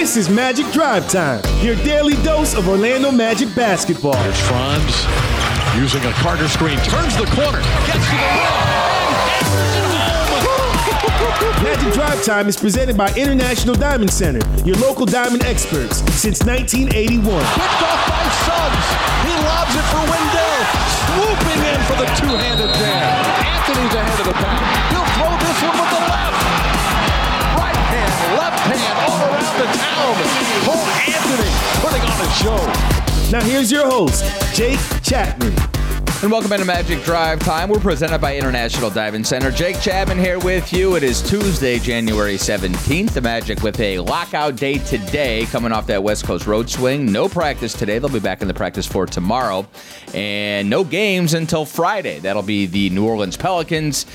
This is Magic Drive Time, your daily dose of Orlando Magic basketball. Here's Franz using a Carter screen, turns the corner, gets to the rim. Magic Drive Time is presented by International Diamond Center, your local diamond experts since 1981. Picked off by Suggs. He lobs it for Wendell. Swooping in for the two-handed jam. Anthony's ahead of the pack. He'll throw this one with the left. All the town. Cole Anthony putting on a show. Now here's your host, Jake Chapman. And welcome into Magic Drive Time. We're presented by International Diamond Center. Jake Chapman here with you. It is Tuesday, January 17th. The Magic with a lockout day today, coming off that West Coast road swing. No practice today. They'll be back in the practice for tomorrow. And no games until Friday. That'll be the New Orleans Pelicans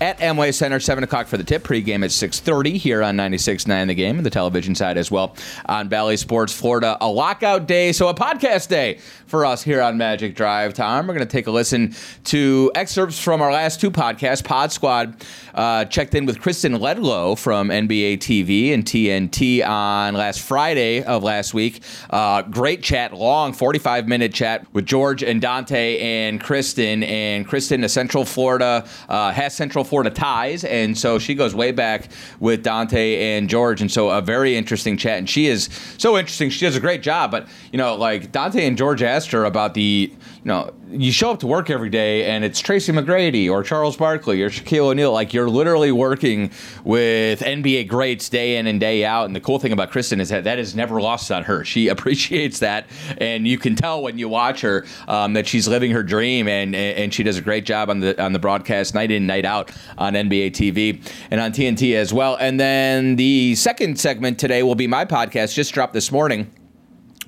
at Amway Center, 7 o'clock for the tip. Pregame at 6.30 here on 96.9 The Game and the television side as well on Bally Sports Florida. A lockout day, so a podcast day for us here on Magic Drive Time. We're going to take a listen to excerpts from our last two podcasts. Pod Squad uh, checked in with Kristen Ledlow from NBA TV and TNT on last Friday of last week. Uh, great chat, long 45 minute chat with George and Dante and Kristen. And Kristen, a Central Florida, uh, has Central Florida ties. And so she goes way back with Dante and George. And so a very interesting chat. And she is so interesting. She does a great job. But, you know, like Dante and George asked her about the, you know, you show up to work every day and it's Tracy McGrady or Charles Barkley or Shaquille O'Neal. Like you're literally working with NBA greats day in and day out. And the cool thing about Kristen is that that is never lost on her. She appreciates that, and you can tell when you watch her um, that she's living her dream, and and she does a great job on the on the broadcast night in night out on NBA TV and on TNT as well. And then the second segment today will be my podcast, just dropped this morning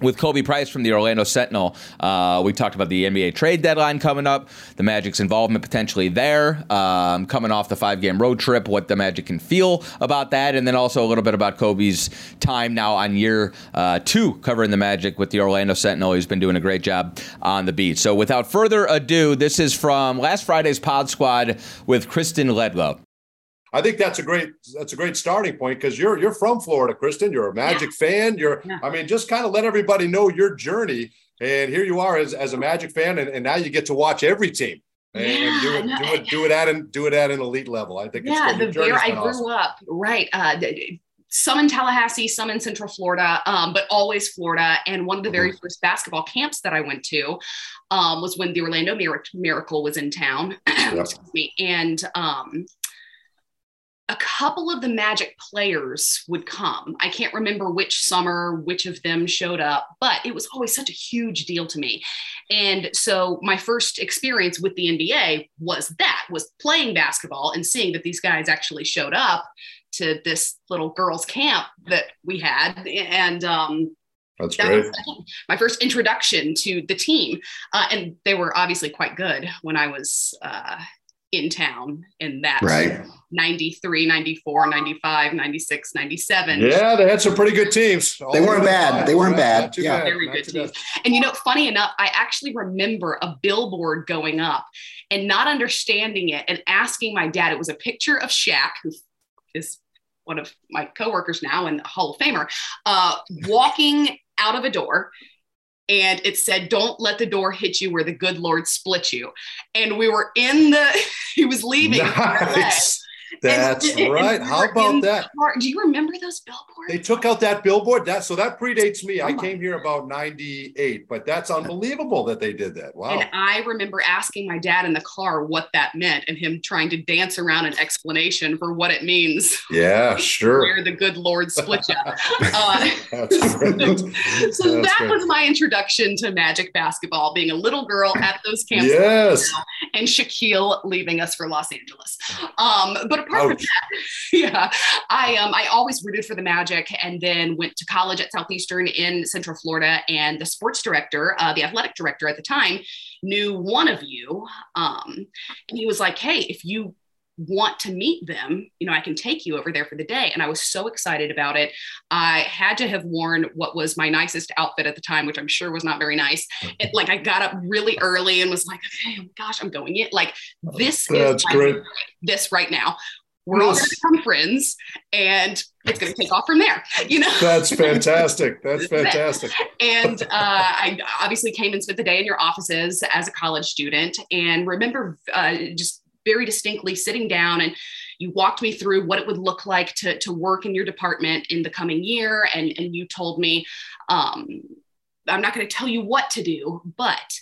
with Khobi Price from the Orlando Sentinel. Uh, we talked about the NBA trade deadline coming up, the Magic's involvement potentially there, um, coming off the five game road trip, what the Magic can feel about that, and then also a little bit about Khobi's time now on year uh, two covering the Magic with the Orlando Sentinel. He's been doing a great job on the beat. So without further ado, this is from last Friday's Pod Squad with Kristen Ledlow. I think that's a great that's a great starting point because you're you're from Florida, Kristen. You're a Magic yeah. fan. You're yeah. I mean, just kind of let everybody know your journey. And here you are as, as a Magic fan, and, and now you get to watch every team and, yeah, and do it no, do it do it at an do it at an elite level. I think yeah, the very I grew awesome. up right. Uh, some in Tallahassee, some in Central Florida, um, but always Florida. And one of the very mm-hmm. first basketball camps that I went to um, was when the Orlando Miracle was in town. Excuse me. And um, a couple of the magic players would come. I can't remember which summer, which of them showed up, but it was always such a huge deal to me. And so my first experience with the NBA was that was playing basketball and seeing that these guys actually showed up to this little girls camp that we had. And um, that's that great. my first introduction to the team. Uh, and they were obviously quite good when I was uh, in town in that right. 93 94 95 96 97 yeah they had some pretty good teams. They weren't bad. they weren't bad. yeah. bad. very good teams. and you know funny enough i actually remember a billboard going up and not understanding it and asking my dad. It was a picture of Shaq who is one of my coworkers now and Hall of Famer uh, walking out of a door and it said, Don't let the door hit you where the good Lord split you. And we were in the, he was leaving. Nice. That's and, right. And How about that? Do you remember those billboards? They took out that billboard. That so that predates me. Oh I came here about 98, but that's unbelievable that they did that. Wow. And I remember asking my dad in the car what that meant and him trying to dance around an explanation for what it means. Yeah, sure. Where the good Lord split you. uh, that's great. so that's that great. was my introduction to magic basketball, being a little girl at those camps. Yes. And Shaquille leaving us for Los Angeles. Um, but apart Ouch. from that, yeah, I um I always rooted for the Magic, and then went to college at Southeastern in Central Florida. And the sports director, uh, the athletic director at the time, knew one of you, um, and he was like, "Hey, if you want to meet them, you know, I can take you over there for the day. And I was so excited about it. I had to have worn what was my nicest outfit at the time, which I'm sure was not very nice. It, like I got up really early and was like, okay, oh gosh, I'm going in. Like this That's is great. this right now. we're all going to become friends and it's going to take off from there you know that's fantastic that's fantastic and uh, i obviously came and spent the day in your offices as a college student and remember uh, just very distinctly sitting down and you walked me through what it would look like to, to work in your department in the coming year and, and you told me um, i'm not going to tell you what to do but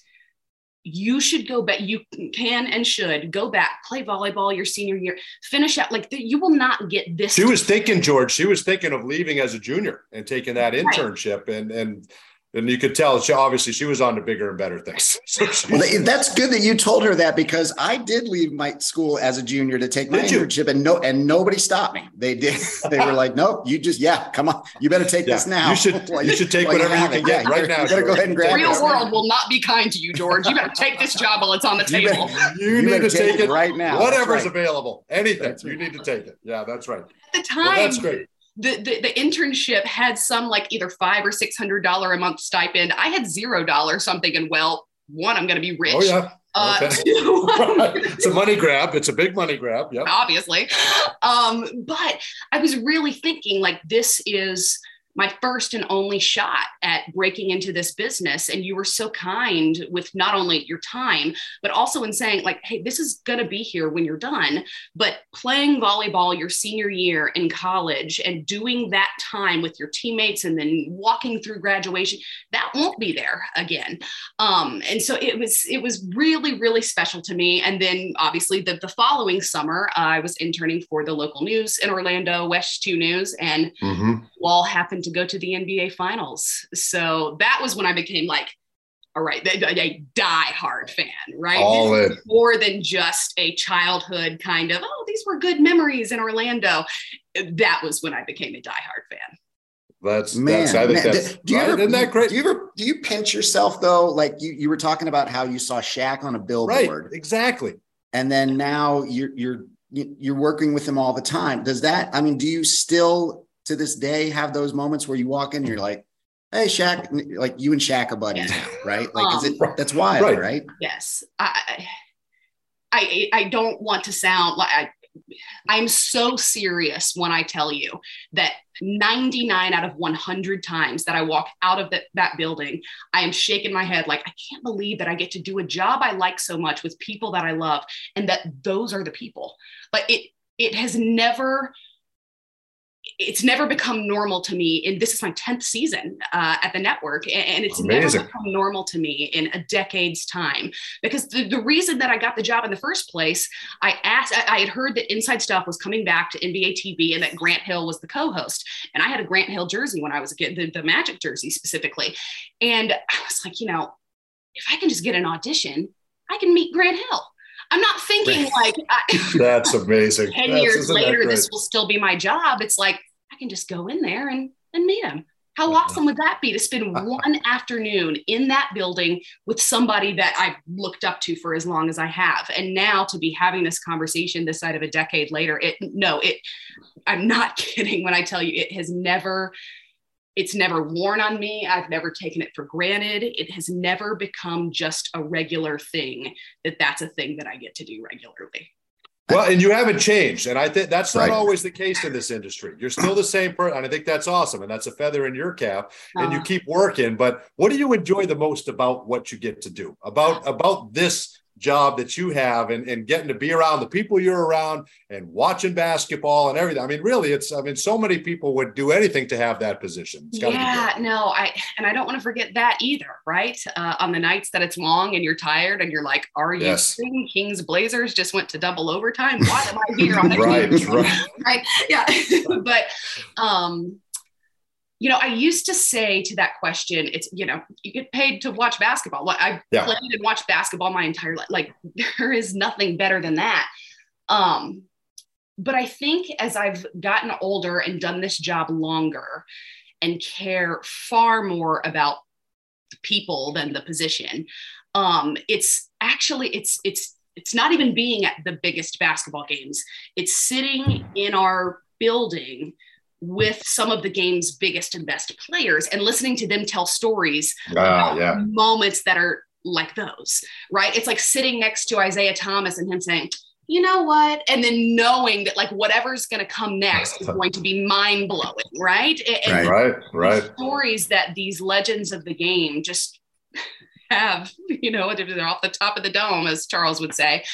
you should go back you can and should go back play volleyball your senior year finish out like you will not get this she was thinking george she was thinking of leaving as a junior and taking that internship right. and and and you could tell she obviously she was on to bigger and better things. So well, that's good that you told her that because I did leave my school as a junior to take my did internship, you? and no, and nobody stopped me. They did. They were like, "Nope, you just yeah, come on, you better take yeah, this now. You should you should take whatever you, you can it. get yeah, right now. You better go ahead and grab. The real world will not be kind to you, George. You better take this job while it's on the table. You, better, you need to take, take it right now. Whatever's right. available, anything right. you need to take it. Yeah, that's right. At the time, well, that's great the, the, the internship had some like either five or six hundred dollar a month stipend. I had zero dollars something, and well, one, I'm going to be rich. Oh yeah. Uh, okay. it's a money grab. It's a big money grab. Yeah. Obviously. Um, but I was really thinking like this is my first and only shot at breaking into this business. And you were so kind with not only your time but also in saying like hey this is going to be here when you're done but playing volleyball your senior year in college and doing that time with your teammates and then walking through graduation that won't be there again. Um, and so it was it was really really special to me. And then obviously the, the following summer uh, i was interning for the local news in orlando WESH 2 News and mm-hmm. Wall happened to go to the NBA finals. So that was when I became like, all right, a, a die-hard fan, right? All in. More than just a childhood kind of, oh, these were good memories in Orlando. That was when I became a die-hard fan. That's man. That's, I think man. That's, do you right? ever, Isn't that great? Do you ever do you pinch yourself though? Like you, you were talking about how you saw Shaq on a billboard, right? Exactly. And then now you're you're you're working with him all the time. Does that? I mean, do you still to this day have those moments where you walk in and you're like, hey Shaq, like you and Shaq are buddies now, right? Like, um, is it that's wild, right? right? Yes. I, I, I don't want to sound like I, I'm so serious when I tell you that 99 out of 100 times that I walk out of the, that building, I am shaking my head like, I can't believe that I get to do a job I like so much with people that I love and that those are the people. But it, it has never it's never become normal to me and this is my 10th season uh, at the network and it's Amazing. never become normal to me in a decade's time. Because the, the reason that i got the job in the first place i asked I, I, had heard that inside stuff was coming back to nba tv and that grant hill was the co-host. And i had a grant hill jersey when i was a kid the, the magic jersey specifically. And i was like you know if i can just get an audition i can meet grant hill I'm not thinking like that's amazing. 10 that's, years later, this will still be my job. It's like I can just go in there and, and meet him. How awesome would that be to spend one afternoon in that building with somebody that I've looked up to for as long as I have? And now to be having this conversation this side of a decade later, it no, it I'm not kidding when I tell you it has never it's never worn on me. I've never taken it for granted. It has never become just a regular thing that that's a thing that I get to do regularly. Well, and you haven't changed. And I think that's not right. always the case in this industry. You're still the same person. And I think that's awesome. And that's a feather in your cap. And uh-huh. you keep working. But what do you enjoy the most about what you get to do? About about this job that you have and, and getting to be around the people you're around and watching basketball and everything. I mean, really, it's, I mean, so many people would do anything to have that position. yeah, no, I, and I don't want to forget that either, right? Uh, on the nights that it's long and you're tired and you're like, are you yes. Kings Blazers just went to double overtime? Why am I here on the right, right. right. Yeah. but, um, you know, I used to say to that question, it's, you know, you get paid to watch basketball. I've yeah. played and watched basketball my entire life. Like there is nothing better than that. Um, but I think as I've gotten older and done this job longer and care far more about the people than the position, um, it's actually, it's, it's, it's not even being at the biggest basketball games. It's sitting in our building with some of the game's biggest and best players and listening to them tell stories uh, about yeah. moments that are like those, right? It's like sitting next to Isaiah Thomas and him saying, you know what? And then knowing that like whatever's going to come next is going to be mind blowing, right? And right, right. Stories that these legends of the game just have, you know, they're off the top of the dome, as Charles would say.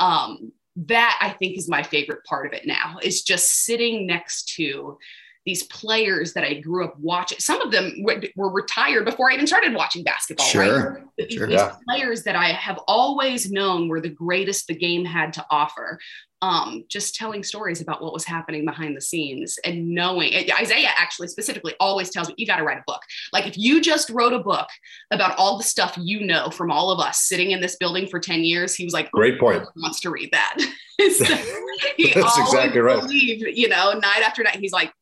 Um, that I think is my favorite part of it now is just sitting next to these players that I grew up watching. Some of them were retired before I even started watching basketball. Sure, right? These, sure. these yeah. players that I have always known were the greatest the game had to offer. Um, just telling stories about what was happening behind the scenes and knowing Isaiah actually specifically always tells me you got to write a book. Like if you just wrote a book about all the stuff you know from all of us sitting in this building for 10 years, he was like, great point. Wants to read that. so he That's exactly right. Believed, you know, night after night, he's like,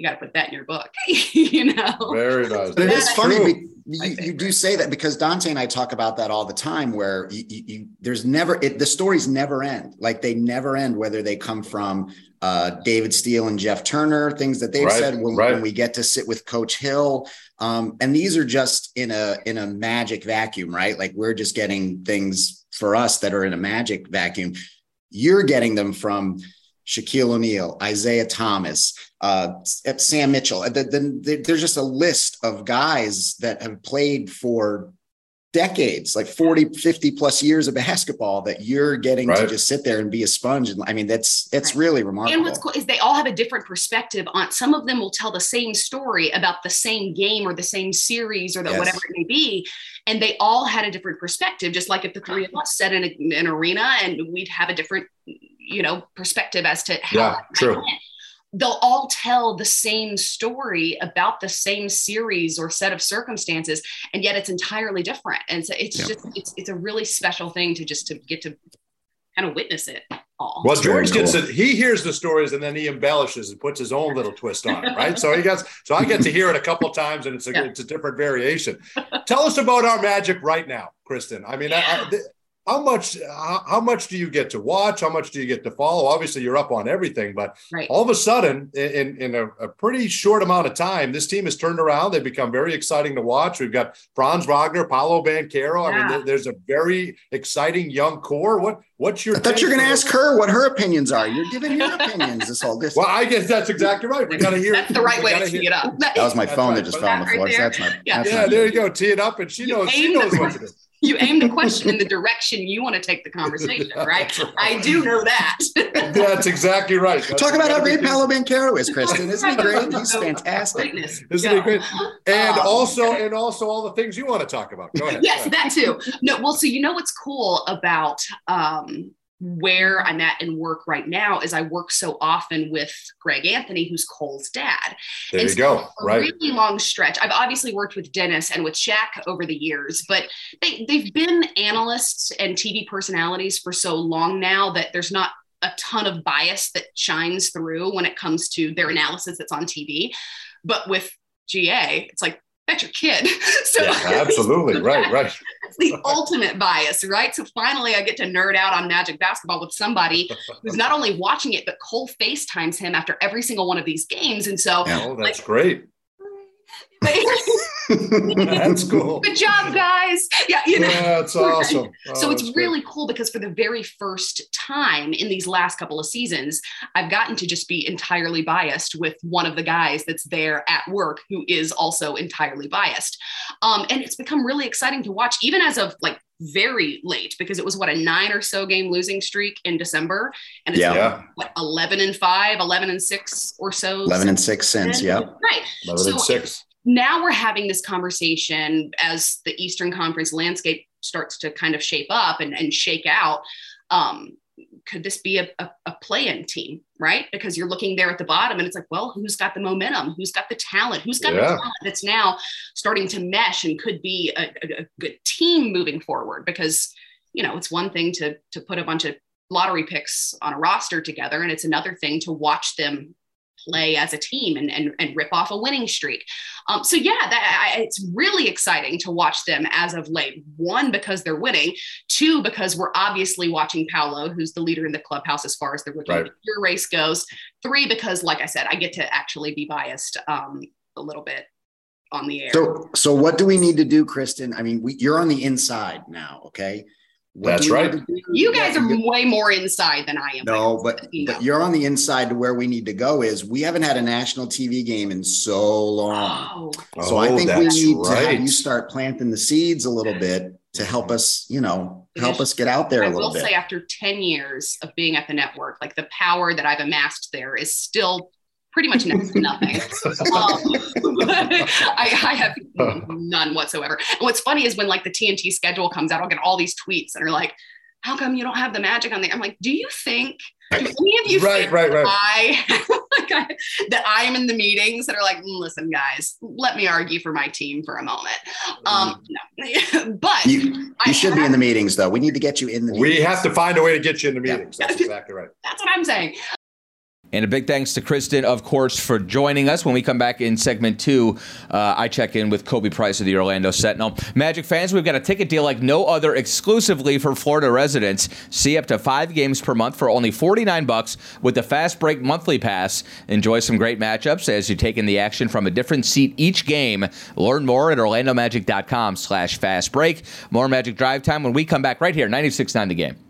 you got to put that in your book, you know? Very nice. But it is funny. you, you, do say that because Dante and I talk about that all the time where you, you, there's never, it, the stories never end. Like they never end, whether they come from uh, David Steele and Jeff Turner, things that they've right, said when, right. when, we get to sit with Coach Hill. Um, and these are just in a, in a magic vacuum, right? Like we're just getting things for us that are in a magic vacuum. You're getting them from Shaquille O'Neal, Isaiah Thomas, uh, Sam Mitchell. The, the, the, there's just a list of guys that have played for decades, like 40, 50 plus years of basketball that you're getting right. to just sit there and be a sponge. And I mean, that's, that's right. really remarkable. And what's cool is they all have a different perspective on, some of them will tell the same story about the same game or the same series or the, yes. whatever it may be. And they all had a different perspective, just like if the three of us sat in a, an arena and we'd have a different, you know, perspective as to how yeah, true they'll all tell the same story about the same series or set of circumstances and yet it's entirely different. And so it's just it's, it's a really special thing to just to get to kind of witness it all. Well george gets it he hears the stories and then he embellishes and puts his own little twist on it right? So he gets so i get to hear it a couple times and it's a, yeah. it's a different variation. Tell us about our magic right now kristen. I mean yeah. I, I, how much how, how, much do you get to watch? How much do you get to follow? Obviously you're up on everything but right. all of a sudden in in a, a, pretty short amount of time this team has turned around. They've become very exciting to watch. We've got franz wagner paolo banchero. Yeah. i mean there, there's a very exciting young core. What what's your i thought you're going to ask her what her opinions are. You're giving your opinions this all this well i guess that's exactly right. We got to hear that's the right way to tee it up. That was my phone right. that just fell on the floor. So that's not yeah, that's yeah there you go. Tee it up and she knows she knows what to do you aim the question in the direction you want to take the conversation, right? right. I do know that. That's exactly right. That's Talk about how great Paolo Banchero is, Kristen. Isn't he great? He's fantastic. Isn't he great? And um, also, and also all the things you want to talk about. Go ahead. Yes, that too. No, well, so you know what's cool about um, where I'm at in work right now is I work so often with Greg Anthony, who's Cole's dad. There and you so go. Right. really long stretch. I've obviously worked with Dennis and with Shaq over the years, but they, they've been analysts and TV personalities for so long now that there's not a ton of bias that shines through when it comes to their analysis that's on TV. But with GA, it's like that's your kid. So yeah, absolutely. right, right. The ultimate bias, right? So finally I get to nerd out on magic basketball with somebody who's not only watching it, but Cole FaceTimes him after every single one of these games. And so oh, that's like, great. That's cool. Good job, guys. Yeah, you know. Yeah, that's awesome. Oh, so it's really cool because for the very first time in these last couple of seasons, I've gotten to just be entirely biased with one of the guys that's there at work who is also entirely biased. Um, and it's become really exciting to watch, even as of like very late because it was what a nine or so game losing streak in December. And it's yeah. what 11 and five, 11 and six or so. 11 and six since. Yeah. Right. 11 so and six now we're having this conversation as the Eastern Conference landscape starts to kind of shape up and, and shake out. Um, could this be a, a, a play-in team, right? Because you're looking there at the bottom and it's like, well, who's got the momentum? Who's got the talent? Who's got yeah. the talent that's now starting to mesh and could be a, a, a good team moving forward? Because, you know, it's one thing to, to put a bunch of lottery picks on a roster together and it's another thing to watch them play as a team and, and, and rip off a winning streak. Um, so yeah, that, I, it's really exciting to watch them as of late. One, because they're winning. Two, because we're obviously watching Paolo, who's the leader in the clubhouse as far as the rookie right. race goes. Three, because like I said, I get to actually be biased um, a little bit on the air. So, so what do we need to do, Kristen? I mean, we, you're on the inside now, okay? What That's right. need to do? You guys are way more inside than I am. No, but You know. but you're on the inside to where we need to go. Is we haven't had a national TV game in so long. Oh, So I Oh, think we that's need to have you start planting the seeds a little bit to help mm-hmm. us, you know, help us get out there I a little bit. I will say, after 10 years of being at the network, like the power that I've amassed there is still pretty much next to nothing. um, I, I have none whatsoever. And what's funny is when like the TNT schedule comes out, I'll get all these tweets that are like, how come you don't have the magic on there? I'm like, do you think, do any of you Right, think right, right. I, like I that I am in the meetings that are like, "Mm, listen, guys, let me argue for my team for a moment. Um, no, but You, I you should be in the meetings though. We need to get you in the We have to find a way to get you in the Yeah. meetings. That's exactly right. that's what I'm saying. And a big thanks to Kristen, of course, for joining us. When we come back in segment two, uh, I check in with Khobi Price of the Orlando Sentinel. Magic fans, we've got a ticket deal like no other exclusively for Florida residents. See up to five games per month for only 49 bucks with the Fast Break monthly pass. Enjoy some great matchups as you take in the action from a different seat each game. Learn more at orlandomagic.com slash fast break. More Magic Drive Time when we come back right here, 96.9 The Game.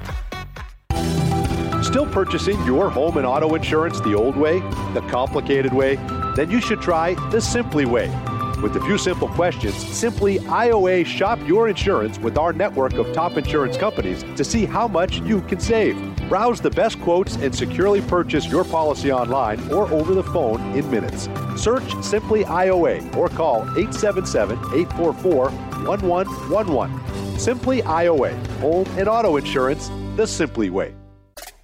Still purchasing your home and auto insurance the old way, the complicated way? Then you should try the Simply way. With a few simple questions, Simply IOA shop your insurance with our network of top insurance companies to see how much you can save. Browse the best quotes and securely purchase your policy online or over the phone in minutes. Search Simply IOA or call 877 844 1111. Simply IOA, home and auto insurance the Simply way.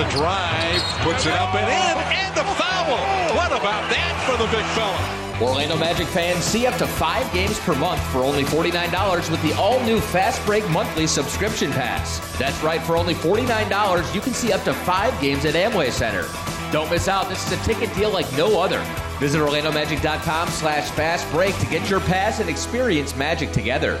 The drive, puts it up and in, and the foul. What about that for the big fella? Orlando Magic fans see up to five games per month for only $49 with the all new Fast Break monthly subscription pass. That's right, for only $49, you can see up to five games at Amway Center. Don't miss out. This is a ticket deal like no other. Visit OrlandoMagic.com slash fast break to get your pass and experience Magic together.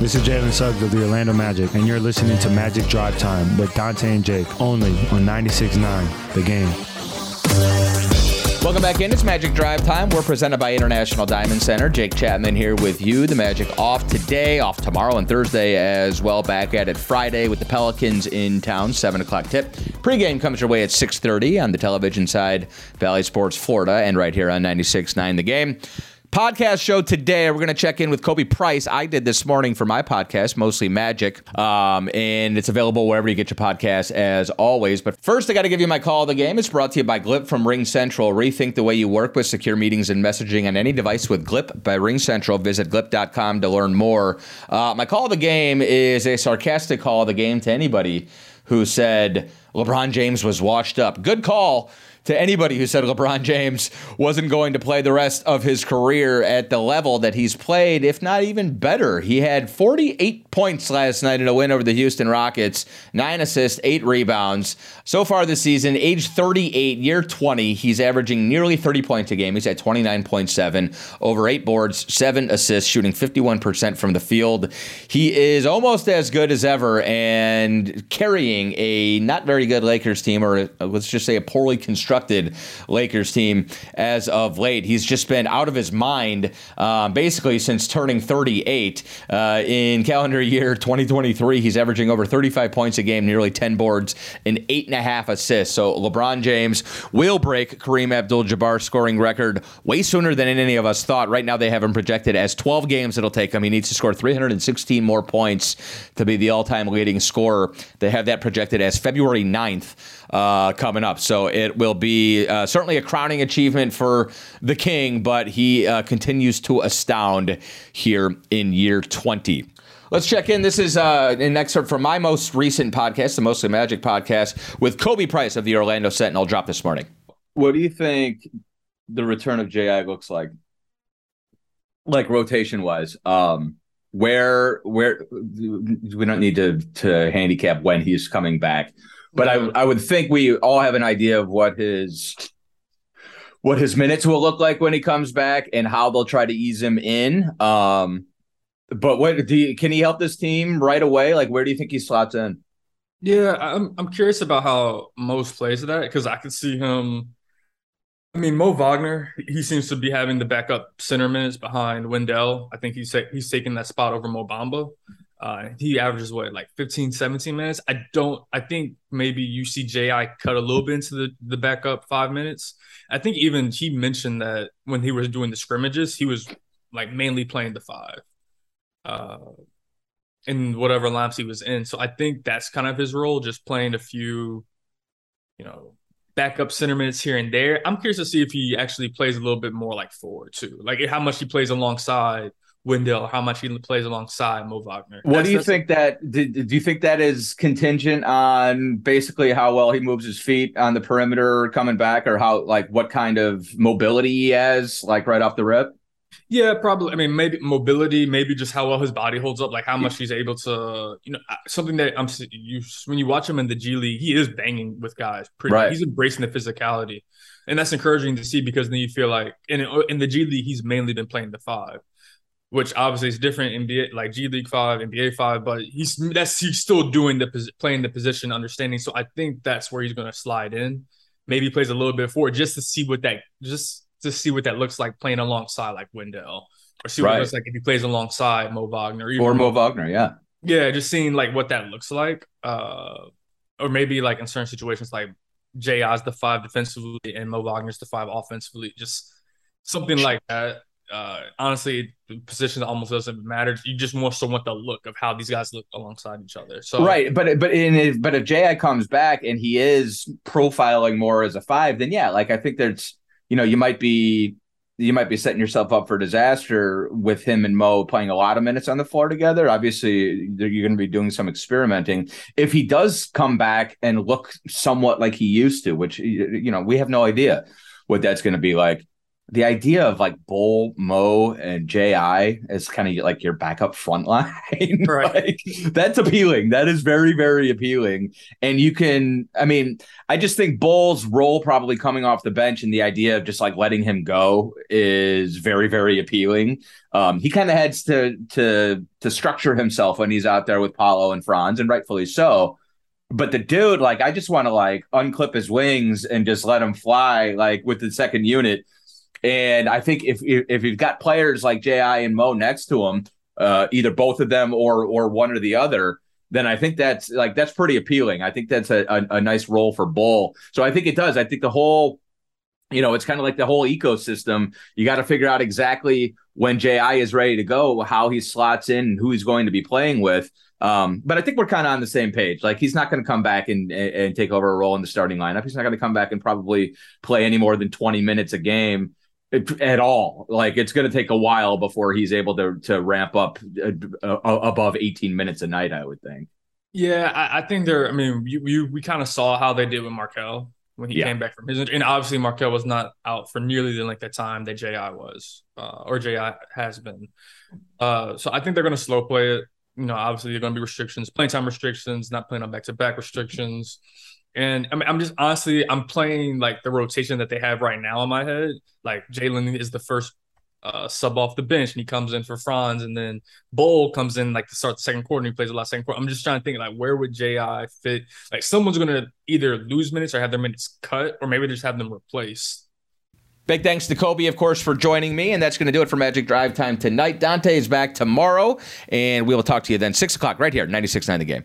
This is Jalen Suggs of the Orlando Magic, and you're listening to Magic Drive Time with Dante and Jake only on 96.9 The Game. Welcome back in. It's Magic Drive Time. We're presented by International Diamond Center. Jake Chapman here with you. The Magic off today, off tomorrow and Thursday as well. Back at it Friday with the Pelicans in town. Seven o'clock tip. Pregame comes your way at 6:30 on the television side, Bally Sports Florida, and right here on 96.9 The Game. Podcast show today. We're going to check in with Khobi Price. I did this morning for my podcast, mostly Magic, um, and it's available wherever you get your podcasts, as always. But first, I got to give you my call of the game. It's brought to you by Glip from RingCentral. Rethink the way you work with secure meetings and messaging on any device with Glip by RingCentral. Visit glip.com to learn more. Uh, my call of the game is a sarcastic call of the game to anybody who said LeBron James was washed up. Good call to anybody who said LeBron James wasn't going to play the rest of his career at the level that he's played, if not even better. He had 48 points last night in a win over the Houston Rockets, nine assists, eight rebounds. So far this season, age 38, year 20, he's averaging nearly 30 points a game. He's at 29.7, over eight boards, seven assists, shooting 51% from the field. He is almost as good as ever and carrying a not very good Lakers team, or let's just say a poorly constructed constructed Lakers team as of late. He's just been out of his mind um, basically since turning 38. Uh, in calendar year 2023, he's averaging over 35 points a game, nearly 10 boards, and eight and a half assists. So LeBron James will break Kareem Abdul Jabbar's scoring record way sooner than any of us thought. Right now, they have him projected as 12 games it'll take him. He needs to score 316 more points to be the all time leading scorer. They have that projected as February 9th uh, coming up. So it will be uh, certainly a crowning achievement for the King, but he uh, continues to astound here in year 20. Let's check in. This is uh, an excerpt from my most recent podcast, the Mostly Magic podcast, with Khobi Price of the Orlando Sentinel, dropped this morning. What do you think the return of Ji looks like? Like rotation wise, um, where where we don't need to to handicap when he's coming back but I I would think we all have an idea of what his what his minutes will look like when he comes back and how they'll try to ease him in. Um, but what do you, can he help this team right away? Like, where do you think he slots in? Yeah, I'm I'm curious about how Most plays that because I could see him. I mean, Mo Wagner, he seems to be having the backup center minutes behind Wendell. I think he's he's taking that spot over Mo Bamba. Uh, he averages what like 15, 17 minutes. I don't. I think maybe you see Ji cut a little bit into the the backup five minutes. I think even he mentioned that when he was doing the scrimmages, he was like mainly playing the five, uh, in whatever laps he was in. So I think that's kind of his role, just playing a few, you know, backup center minutes here and there. I'm curious to see if he actually plays a little bit more like forward too, like how much he plays alongside Wendell, how much he plays alongside Mo Wagner. What that's, do you think that? Do, do you think that is contingent on basically how well he moves his feet on the perimeter coming back, or how like what kind of mobility he has, like right off the rip? Yeah, probably. I mean, maybe mobility, maybe just how well his body holds up, like how much he's able to, you know, something that I'm you when you watch him in the G League, he is banging with guys. Pretty, right. He's embracing the physicality, and that's encouraging to see because then you feel like in uh, in the G League, he's mainly been playing the five which obviously is different in NBA like G League five, NBA five, but he's that's he's still doing the playing the position, understanding. So I think that's where he's going to slide in. Maybe he plays a little bit forward just to see what that just to see what that looks like playing alongside like Wendell, or see what right. it looks like if he plays alongside Mo Wagner or, or Mo Wagner, yeah, yeah, just seeing like what that looks like, uh, or maybe like in certain situations like Ji's the five defensively and Mo Wagner's the five offensively, just something like that uh, honestly, position almost doesn't matter. You just more so want the look of how these guys look alongside each other. So right, but but in if, but if Ji comes back and he is profiling more as a five, then yeah, like I think there's you know you might be you might be setting yourself up for disaster with him and Mo playing a lot of minutes on the floor together. Obviously, you're going to be doing some experimenting. If he does come back and look somewhat like he used to, which you know we have no idea what that's going to be like the idea of like Bol, Mo, and Ji as kind of like your backup front line, right? like, that's appealing. That is very, very appealing. And you can, I mean, I just think Bol's role probably coming off the bench and the idea of just like letting him go is very, very appealing. Um, he kind of has to to to structure himself when he's out there with Paolo and Franz, and rightfully so. But the dude, like, I just want to like unclip his wings and just let him fly, like with the second unit and I think if if you've got players like Ji and Mo next to him, uh, either both of them or or one or the other, then I think that's like that's pretty appealing. I think that's a, a, a nice role for Bol. So I think it does. I think the whole, you know, it's kind of like the whole ecosystem. You got to figure out exactly when Ji is ready to go, how he slots in, and who he's going to be playing with. Um, but I think we're kind of on the same page. Like he's not going to come back and, and take over a role in the starting lineup. He's not going to come back and probably play any more than 20 minutes a game at all. Like it's going to take a while before he's able to to ramp up uh, uh, above 18 minutes a night. I would think. Yeah, I, I think they're. I mean, you, you we kind of saw how they did with Markelle when he yeah. came back from his injury. and obviously Markelle was not out for nearly the length of time that Ji was uh, or Ji has been. Uh, so I think they're going to slow play it. You know, obviously there are going to be restrictions, playing time restrictions, not playing on back to back restrictions. And I mean, I'm just honestly, I'm playing like the rotation that they have right now in my head. Like Jalen is the first uh, sub off the bench and he comes in for Franz, and then Bol comes in like to start the second quarter and he plays the last second quarter. I'm just trying to think like where would Ji fit? Like someone's gonna either lose minutes or have their minutes cut, or maybe just have them replaced. Big thanks to Khobi, of course, for joining me. And that's going to do it for Magic Drive Time tonight. Dante is back tomorrow, and we will talk to you then. 6 o'clock right here, 96.9 The Game.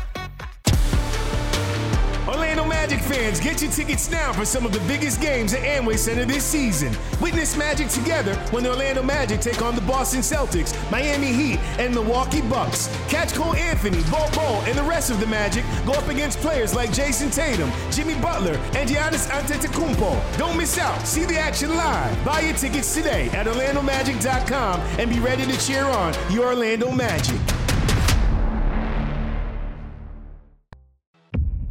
Orlando Magic fans, get your tickets now for some of the biggest games at Amway Center this season. Witness Magic together when the Orlando Magic take on the Boston Celtics, Miami Heat, and Milwaukee Bucks. Catch Cole Anthony, Bol Bol, and the rest of the Magic go up against players like Jayson Tatum, Jimmy Butler, and Giannis Antetokounmpo. Don't miss out. See the action live. Buy your tickets today at OrlandoMagic.com and be ready to cheer on your Orlando Magic.